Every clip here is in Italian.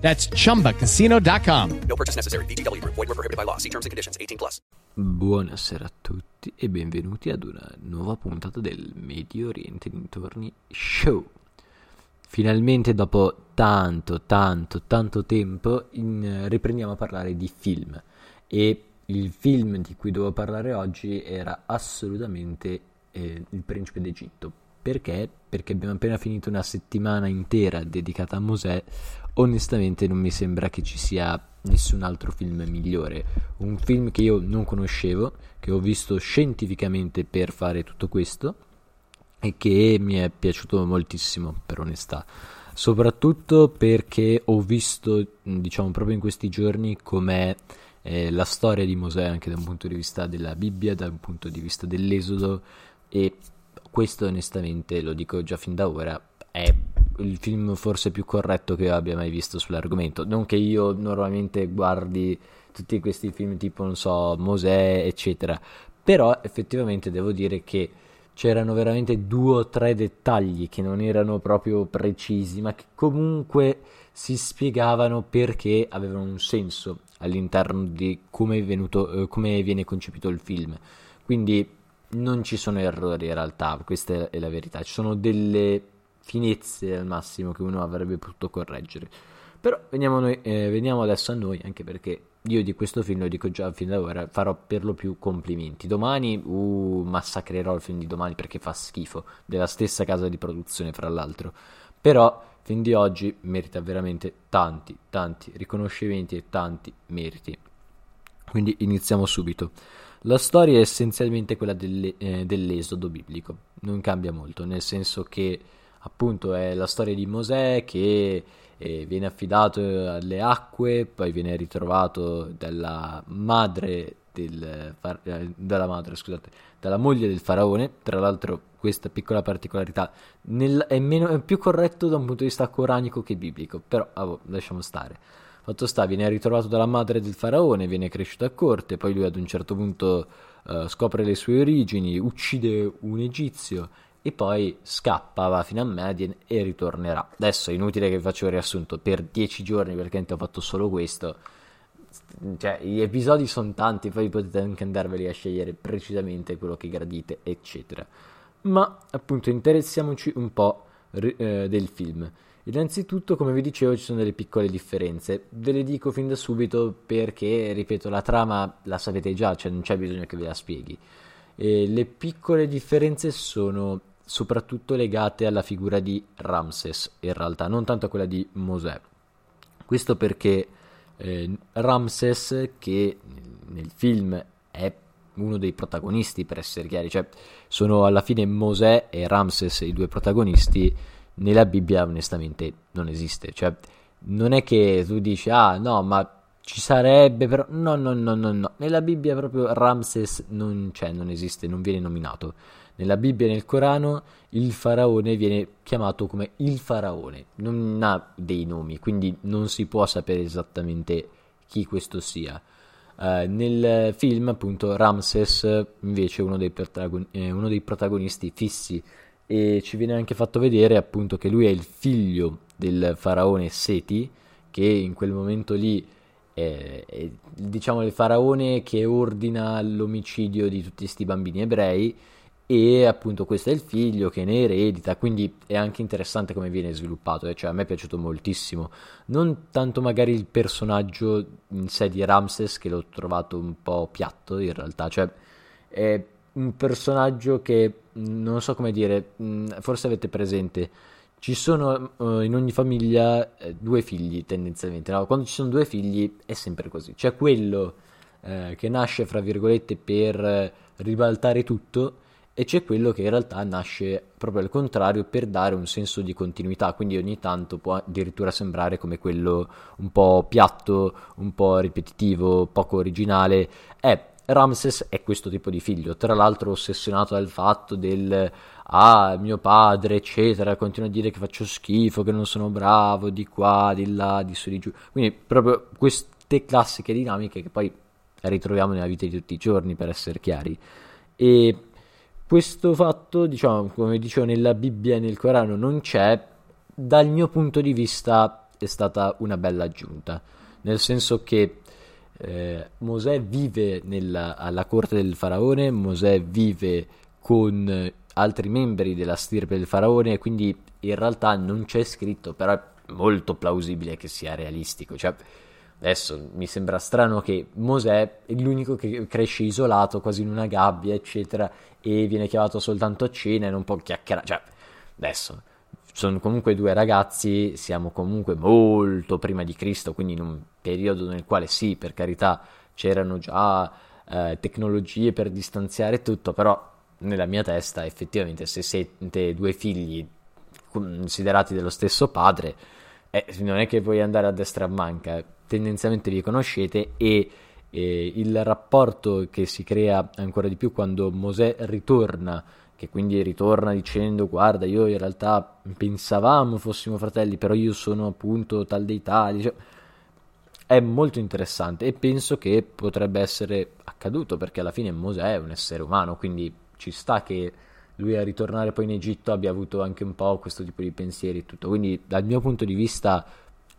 That's chumbacasino.com. No purchase necessary. VGW Group. Void were prohibited by law. See terms and conditions. 18 plus. Buonasera a tutti e benvenuti ad una nuova puntata del Medio Oriente Dintorni Show. Finalmente dopo tanto, tanto, tanto tempo in- riprendiamo a parlare di film e il film di cui devo parlare oggi era assolutamente eh, Il Principe d'Egitto. Perché? Perché abbiamo appena finito una settimana intera dedicata a Mosè. Onestamente non mi sembra che ci sia nessun altro film migliore. Un film che io non conoscevo, che ho visto scientificamente per fare tutto questo e che mi è piaciuto moltissimo, per onestà. Soprattutto perché ho visto, diciamo, proprio in questi giorni com'è eh, la storia di Mosè anche da un punto di vista della Bibbia, da un punto di vista dell'Esodo e questo onestamente, lo dico già fin da ora, è il film forse più corretto che io abbia mai visto sull'argomento. Non che io normalmente guardi tutti questi film tipo, non so, Mosè, eccetera, però effettivamente devo dire che c'erano veramente due o tre dettagli che non erano proprio precisi, ma che comunque si spiegavano perché avevano un senso all'interno di come, venuto, eh, come viene concepito il film. Quindi non ci sono errori in realtà, questa è la verità, ci sono delle finezze al massimo che uno avrebbe potuto correggere. Però veniamo, noi, eh, veniamo adesso a noi, anche perché io di questo film, lo dico già fin da ora, farò per lo più complimenti. Domani uh, massacrerò il film di domani perché fa schifo, della stessa casa di produzione fra l'altro. Però il film di oggi merita veramente tanti, tanti riconoscimenti e tanti meriti. Quindi iniziamo subito. La storia è essenzialmente quella delle, eh, dell'esodo biblico, non cambia molto, nel senso che appunto è la storia di Mosè che eh, viene affidato alle acque, poi viene ritrovato dalla madre del, eh, dalla madre, scusate, dalla moglie del faraone. Tra l'altro, questa piccola particolarità nel- è, meno, è più corretto da un punto di vista coranico che biblico, però ah, boh, lasciamo stare. Fatto sta, viene ritrovato dalla madre del faraone, viene cresciuto a corte, poi lui ad un certo punto eh, scopre le sue origini, uccide un egizio e poi scappa, va fino a Medien e ritornerà. Adesso è inutile che vi faccio il riassunto per dieci giorni perché ho fatto solo questo. Cioè, gli episodi sono tanti, poi potete anche andarveli a scegliere precisamente quello che gradite, eccetera. Ma appunto interessiamoci un po' eh, del film. Innanzitutto, come vi dicevo, ci sono delle piccole differenze. Ve le dico fin da subito perché, ripeto, la trama la sapete già, cioè non c'è bisogno che ve la spieghi. E le piccole differenze sono soprattutto legate alla figura di Ramses, in realtà, non tanto a quella di Mosè. Questo perché eh, Ramses, che nel film è uno dei protagonisti, per essere chiari, cioè sono alla fine Mosè e Ramses i due protagonisti, nella Bibbia onestamente non esiste. Cioè, non è che tu dici, ah no, ma ci sarebbe, però no, no, no, no, no. Nella Bibbia proprio Ramses non c'è, non esiste, non viene nominato. Nella Bibbia e nel Corano il faraone viene chiamato come il faraone, non ha dei nomi, quindi non si può sapere esattamente chi questo sia. Uh, nel film, appunto, Ramses invece è uno eh, uno dei protagonisti fissi. E ci viene anche fatto vedere appunto che lui è il figlio del faraone Seti, che in quel momento lì è, è diciamo il faraone che ordina l'omicidio di tutti questi bambini ebrei e appunto questo è il figlio che ne eredita, quindi è anche interessante come viene sviluppato, eh? cioè a me è piaciuto moltissimo, non tanto magari il personaggio in sé di Ramses che l'ho trovato un po' piatto in realtà, cioè è un personaggio che non so come dire, forse avete presente, ci sono uh, in ogni famiglia eh, due figli tendenzialmente, no? quando ci sono due figli è sempre così, c'è quello eh, che nasce fra virgolette per ribaltare tutto e c'è quello che in realtà nasce proprio al contrario per dare un senso di continuità, quindi ogni tanto può addirittura sembrare come quello un po' piatto, un po' ripetitivo, poco originale. È Ramses è questo tipo di figlio, tra l'altro ossessionato dal fatto del ah, mio padre, eccetera, continua a dire che faccio schifo, che non sono bravo, di qua, di là, di su, di giù. Quindi proprio queste classiche dinamiche che poi ritroviamo nella vita di tutti i giorni, per essere chiari. E questo fatto, diciamo, come dicevo, nella Bibbia e nel Corano non c'è, dal mio punto di vista è stata una bella aggiunta, nel senso che eh, Mosè vive nella, alla corte del faraone, Mosè vive con altri membri della stirpe del faraone quindi in realtà non c'è scritto, però è molto plausibile che sia realistico. Cioè, adesso mi sembra strano che Mosè è l'unico che cresce isolato, quasi in una gabbia, eccetera, e viene chiamato soltanto a cena e non può chiacchierare. Cioè, adesso sono comunque due ragazzi, siamo comunque molto prima di Cristo, quindi in un periodo nel quale sì, per carità, c'erano già eh, tecnologie per distanziare tutto, però nella mia testa effettivamente se siete due figli considerati dello stesso padre, eh, non è che puoi andare a destra a manca, tendenzialmente vi conoscete e eh, il rapporto che si crea ancora di più quando Mosè ritorna che quindi ritorna dicendo guarda io in realtà pensavamo fossimo fratelli però io sono appunto tal dei tali cioè, è molto interessante e penso che potrebbe essere accaduto perché alla fine Mosè è un essere umano quindi ci sta che lui a ritornare poi in Egitto abbia avuto anche un po' questo tipo di pensieri e tutto quindi dal mio punto di vista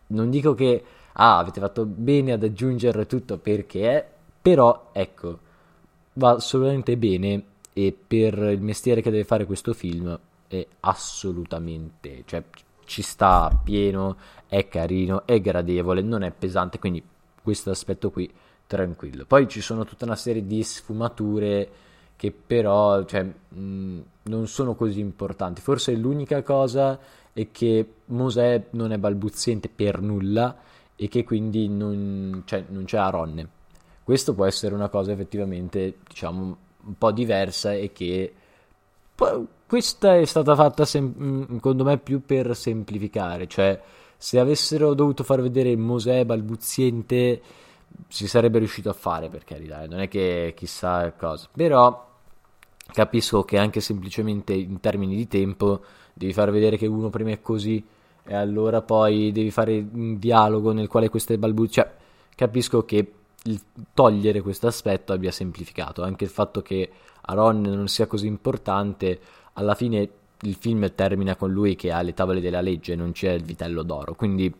non dico che ah avete fatto bene ad aggiungere tutto perché però ecco va solamente bene e per il mestiere che deve fare questo film è assolutamente, cioè ci sta pieno, è carino, è gradevole, non è pesante, quindi questo aspetto qui tranquillo. Poi ci sono tutta una serie di sfumature che però cioè, mh, non sono così importanti. Forse l'unica cosa è che Mosè non è balbuziente per nulla e che quindi non, cioè, non c'è Aronne. Questo può essere una cosa effettivamente, diciamo, un po' diversa e che questa è stata fatta sem- mm, secondo me più per semplificare, cioè se avessero dovuto far vedere Mosè balbuziente si sarebbe riuscito a fare per carità, non è che chissà cosa, però capisco che anche semplicemente in termini di tempo devi far vedere che uno prima è così e allora poi devi fare un dialogo nel quale questo è balbuziente, cioè capisco che togliere questo aspetto abbia semplificato. Anche il fatto che Aaron non sia così importante, alla fine il film termina con lui che ha le tavole della legge, non c'è il vitello d'oro. Quindi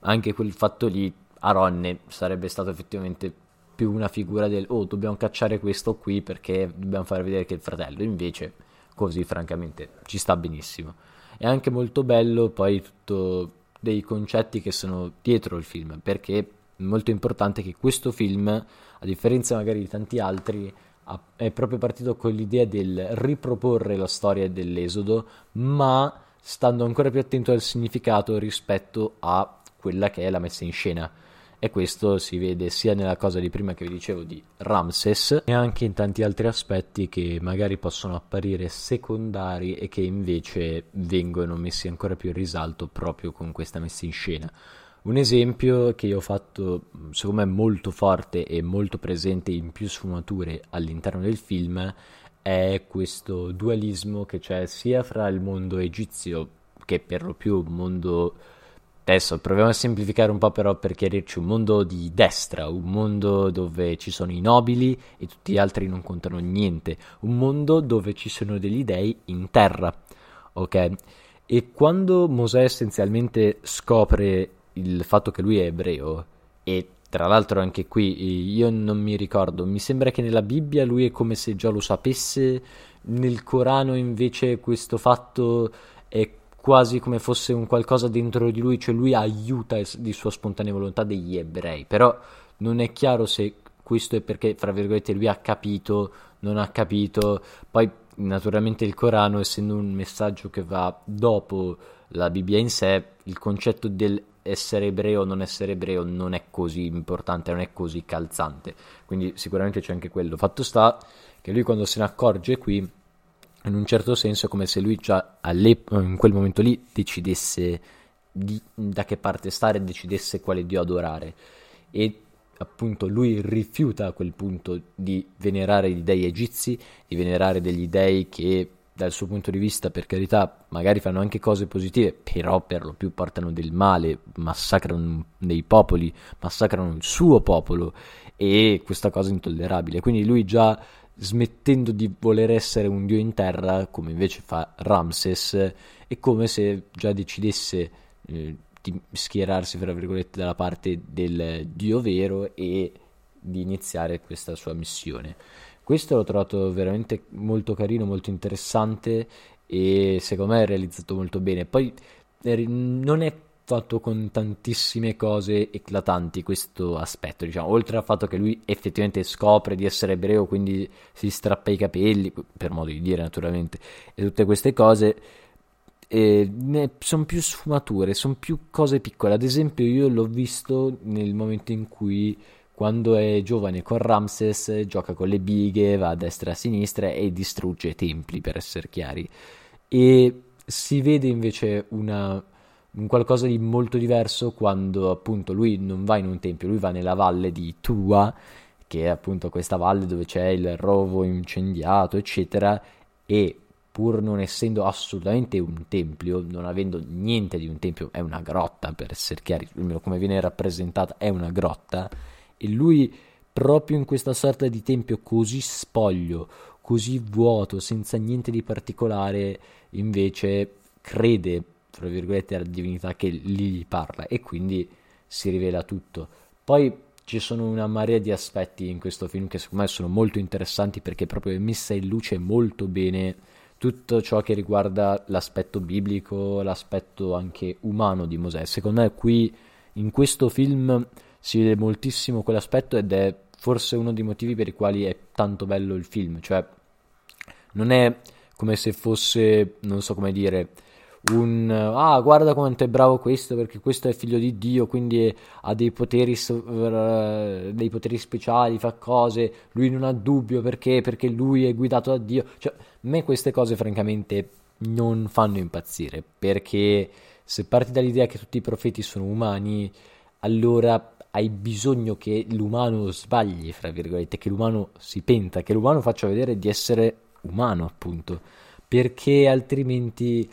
anche quel fatto lì, Aaron sarebbe stato effettivamente più una figura del oh, dobbiamo cacciare questo qui perché dobbiamo far vedere che è il fratello. Invece, così, francamente, ci sta benissimo. È anche molto bello poi tutto dei concetti che sono dietro il film, perché molto importante che questo film, a differenza magari di tanti altri, è proprio partito con l'idea del riproporre la storia dell'Esodo, ma stando ancora più attento al significato rispetto a quella che è la messa in scena. E questo si vede sia nella cosa di prima che vi dicevo di Ramses e anche in tanti altri aspetti che magari possono apparire secondari e che invece vengono messi ancora più in risalto proprio con questa messa in scena. Un esempio che io ho fatto, secondo me, molto forte e molto presente in più sfumature all'interno del film è questo dualismo che c'è sia fra il mondo egizio, che per lo più mondo Adesso proviamo a semplificare un po' però per chiarirci un mondo di destra, un mondo dove ci sono i nobili e tutti gli altri non contano niente, un mondo dove ci sono degli dei in terra, ok? E quando Mosè essenzialmente scopre il fatto che lui è ebreo e tra l'altro anche qui io non mi ricordo, mi sembra che nella Bibbia lui è come se già lo sapesse, nel Corano invece questo fatto è quasi come fosse un qualcosa dentro di lui, cioè lui aiuta di sua spontanea volontà degli ebrei, però non è chiaro se questo è perché, fra virgolette, lui ha capito, non ha capito, poi naturalmente il Corano essendo un messaggio che va dopo la Bibbia in sé, il concetto del essere ebreo o non essere ebreo non è così importante, non è così calzante. Quindi sicuramente c'è anche quello. Fatto sta che lui quando se ne accorge qui, in un certo senso è come se lui già in quel momento lì decidesse di, da che parte stare, decidesse quale Dio adorare. E appunto lui rifiuta a quel punto di venerare gli dei egizi, di venerare degli dei che dal suo punto di vista, per carità, magari fanno anche cose positive, però per lo più portano del male, massacrano dei popoli, massacrano il suo popolo e questa cosa è intollerabile. Quindi lui già smettendo di voler essere un dio in terra, come invece fa Ramses, è come se già decidesse eh, di schierarsi, fra virgolette, dalla parte del dio vero e di iniziare questa sua missione. Questo l'ho trovato veramente molto carino, molto interessante e secondo me è realizzato molto bene. Poi non è fatto con tantissime cose eclatanti questo aspetto, diciamo, oltre al fatto che lui effettivamente scopre di essere ebreo, quindi si strappa i capelli, per modo di dire naturalmente, e tutte queste cose eh, sono più sfumature, sono più cose piccole. Ad esempio, io l'ho visto nel momento in cui quando è giovane con Ramses gioca con le bighe, va a destra e a sinistra e distrugge templi, per essere chiari. E si vede invece una, un qualcosa di molto diverso quando appunto lui non va in un tempio, lui va nella valle di Tua, che è appunto questa valle dove c'è il rovo incendiato, eccetera, e pur non essendo assolutamente un tempio, non avendo niente di un tempio, è una grotta per essere chiari, almeno come viene rappresentata è una grotta e lui proprio in questa sorta di tempio così spoglio, così vuoto, senza niente di particolare, invece crede, tra virgolette, alla divinità che lì gli parla e quindi si rivela tutto. Poi ci sono una marea di aspetti in questo film che secondo me sono molto interessanti perché proprio è messa in luce molto bene tutto ciò che riguarda l'aspetto biblico, l'aspetto anche umano di Mosè. Secondo me qui in questo film si vede moltissimo quell'aspetto ed è forse uno dei motivi per i quali è tanto bello il film, cioè non è come se fosse, non so come dire, un ah guarda quanto è bravo questo perché questo è figlio di Dio quindi ha dei poteri dei poteri speciali fa cose lui non ha dubbio perché perché lui è guidato da Dio. Cioè a me queste cose francamente non fanno impazzire perché se parti dall'idea che tutti i profeti sono umani allora hai bisogno che l'umano sbagli, fra virgolette, che l'umano si penta, che l'umano faccia vedere di essere umano, appunto, perché altrimenti eh,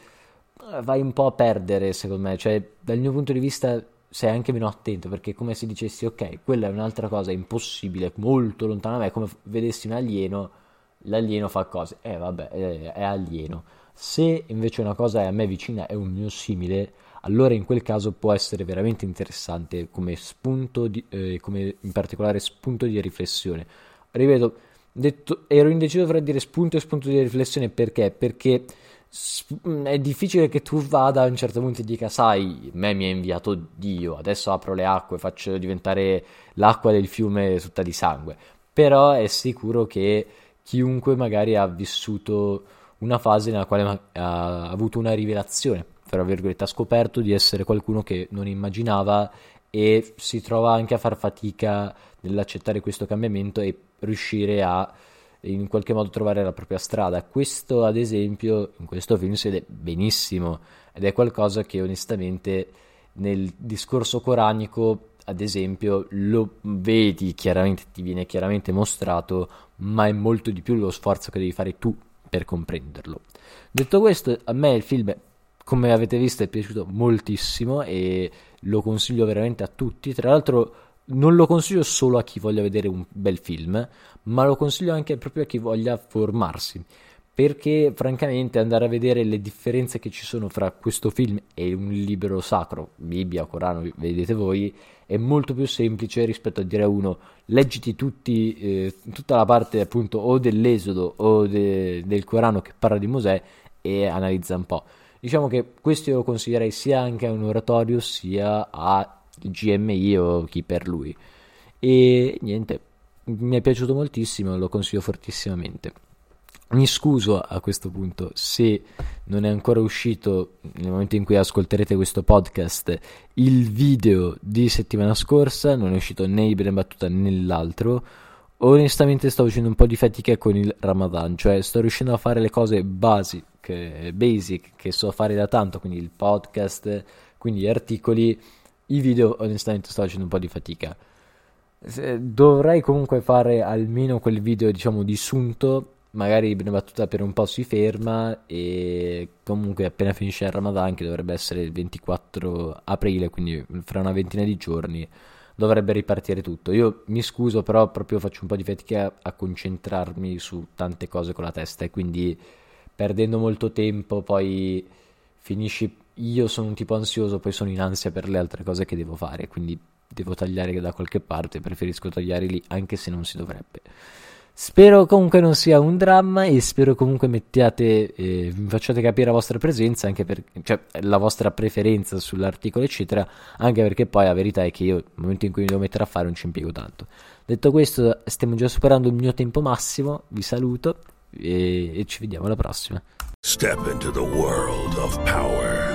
vai un po' a perdere, secondo me, cioè dal mio punto di vista sei anche meno attento, perché è come se dicessi, ok, quella è un'altra cosa impossibile, molto lontana da me, come vedessi un alieno, l'alieno fa cose, eh vabbè, è, è alieno. Se invece una cosa è a me vicina, è un mio simile, allora in quel caso può essere veramente interessante come spunto, di, eh, come in particolare spunto di riflessione. Ripeto, detto, ero indeciso fra dire spunto e spunto di riflessione perché? Perché è difficile che tu vada a un certo punto e dica, sai, me mi ha inviato Dio, adesso apro le acque, faccio diventare l'acqua del fiume tutta di sangue. Però è sicuro che chiunque magari ha vissuto una fase nella quale ha avuto una rivelazione tra virgolette, ha scoperto di essere qualcuno che non immaginava e si trova anche a far fatica nell'accettare questo cambiamento e riuscire a in qualche modo trovare la propria strada. Questo, ad esempio, in questo film si vede benissimo ed è qualcosa che onestamente nel discorso coranico, ad esempio, lo vedi chiaramente, ti viene chiaramente mostrato, ma è molto di più lo sforzo che devi fare tu per comprenderlo. Detto questo, a me il film come avete visto è piaciuto moltissimo e lo consiglio veramente a tutti. Tra l'altro non lo consiglio solo a chi voglia vedere un bel film, ma lo consiglio anche proprio a chi voglia formarsi. Perché francamente andare a vedere le differenze che ci sono fra questo film e un libro sacro, Bibbia, Corano, vedete voi, è molto più semplice rispetto a dire a uno leggiti tutti, eh, tutta la parte appunto o dell'Esodo o de- del Corano che parla di Mosè e analizza un po'. Diciamo che questo io lo consiglierei sia anche a un oratorio sia a GMI o chi per lui. E niente, mi è piaciuto moltissimo, lo consiglio fortissimamente. Mi scuso a questo punto se non è ancora uscito nel momento in cui ascolterete questo podcast il video di settimana scorsa, non è uscito né in battuta né l'altro onestamente sto facendo un po' di fatica con il Ramadan, cioè sto riuscendo a fare le cose basic, basic che so fare da tanto, quindi il podcast, quindi gli articoli, i video onestamente sto facendo un po' di fatica. dovrei comunque fare almeno quel video, diciamo, di sunto. Magari Ibn Battuta per un po' si ferma e comunque appena finisce il Ramadan, che dovrebbe essere il 24 aprile, quindi fra una ventina di giorni, dovrebbe ripartire tutto. Io mi scuso, però proprio faccio un po' di fatica a concentrarmi su tante cose con la testa e quindi perdendo molto tempo poi finisci io sono un tipo ansioso, poi sono in ansia per le altre cose che devo fare, quindi devo tagliare da qualche parte, preferisco tagliare lì anche se non si dovrebbe. Spero comunque non sia un dramma e spero comunque mettiate, eh, vi facciate capire la vostra presenza, anche per, cioè la vostra preferenza sull'articolo, eccetera, anche perché poi la verità è che io nel momento in cui mi devo mettere a fare non ci impiego tanto. Detto questo, stiamo già superando il mio tempo massimo, vi saluto e, e ci vediamo alla prossima. Step into the world of power,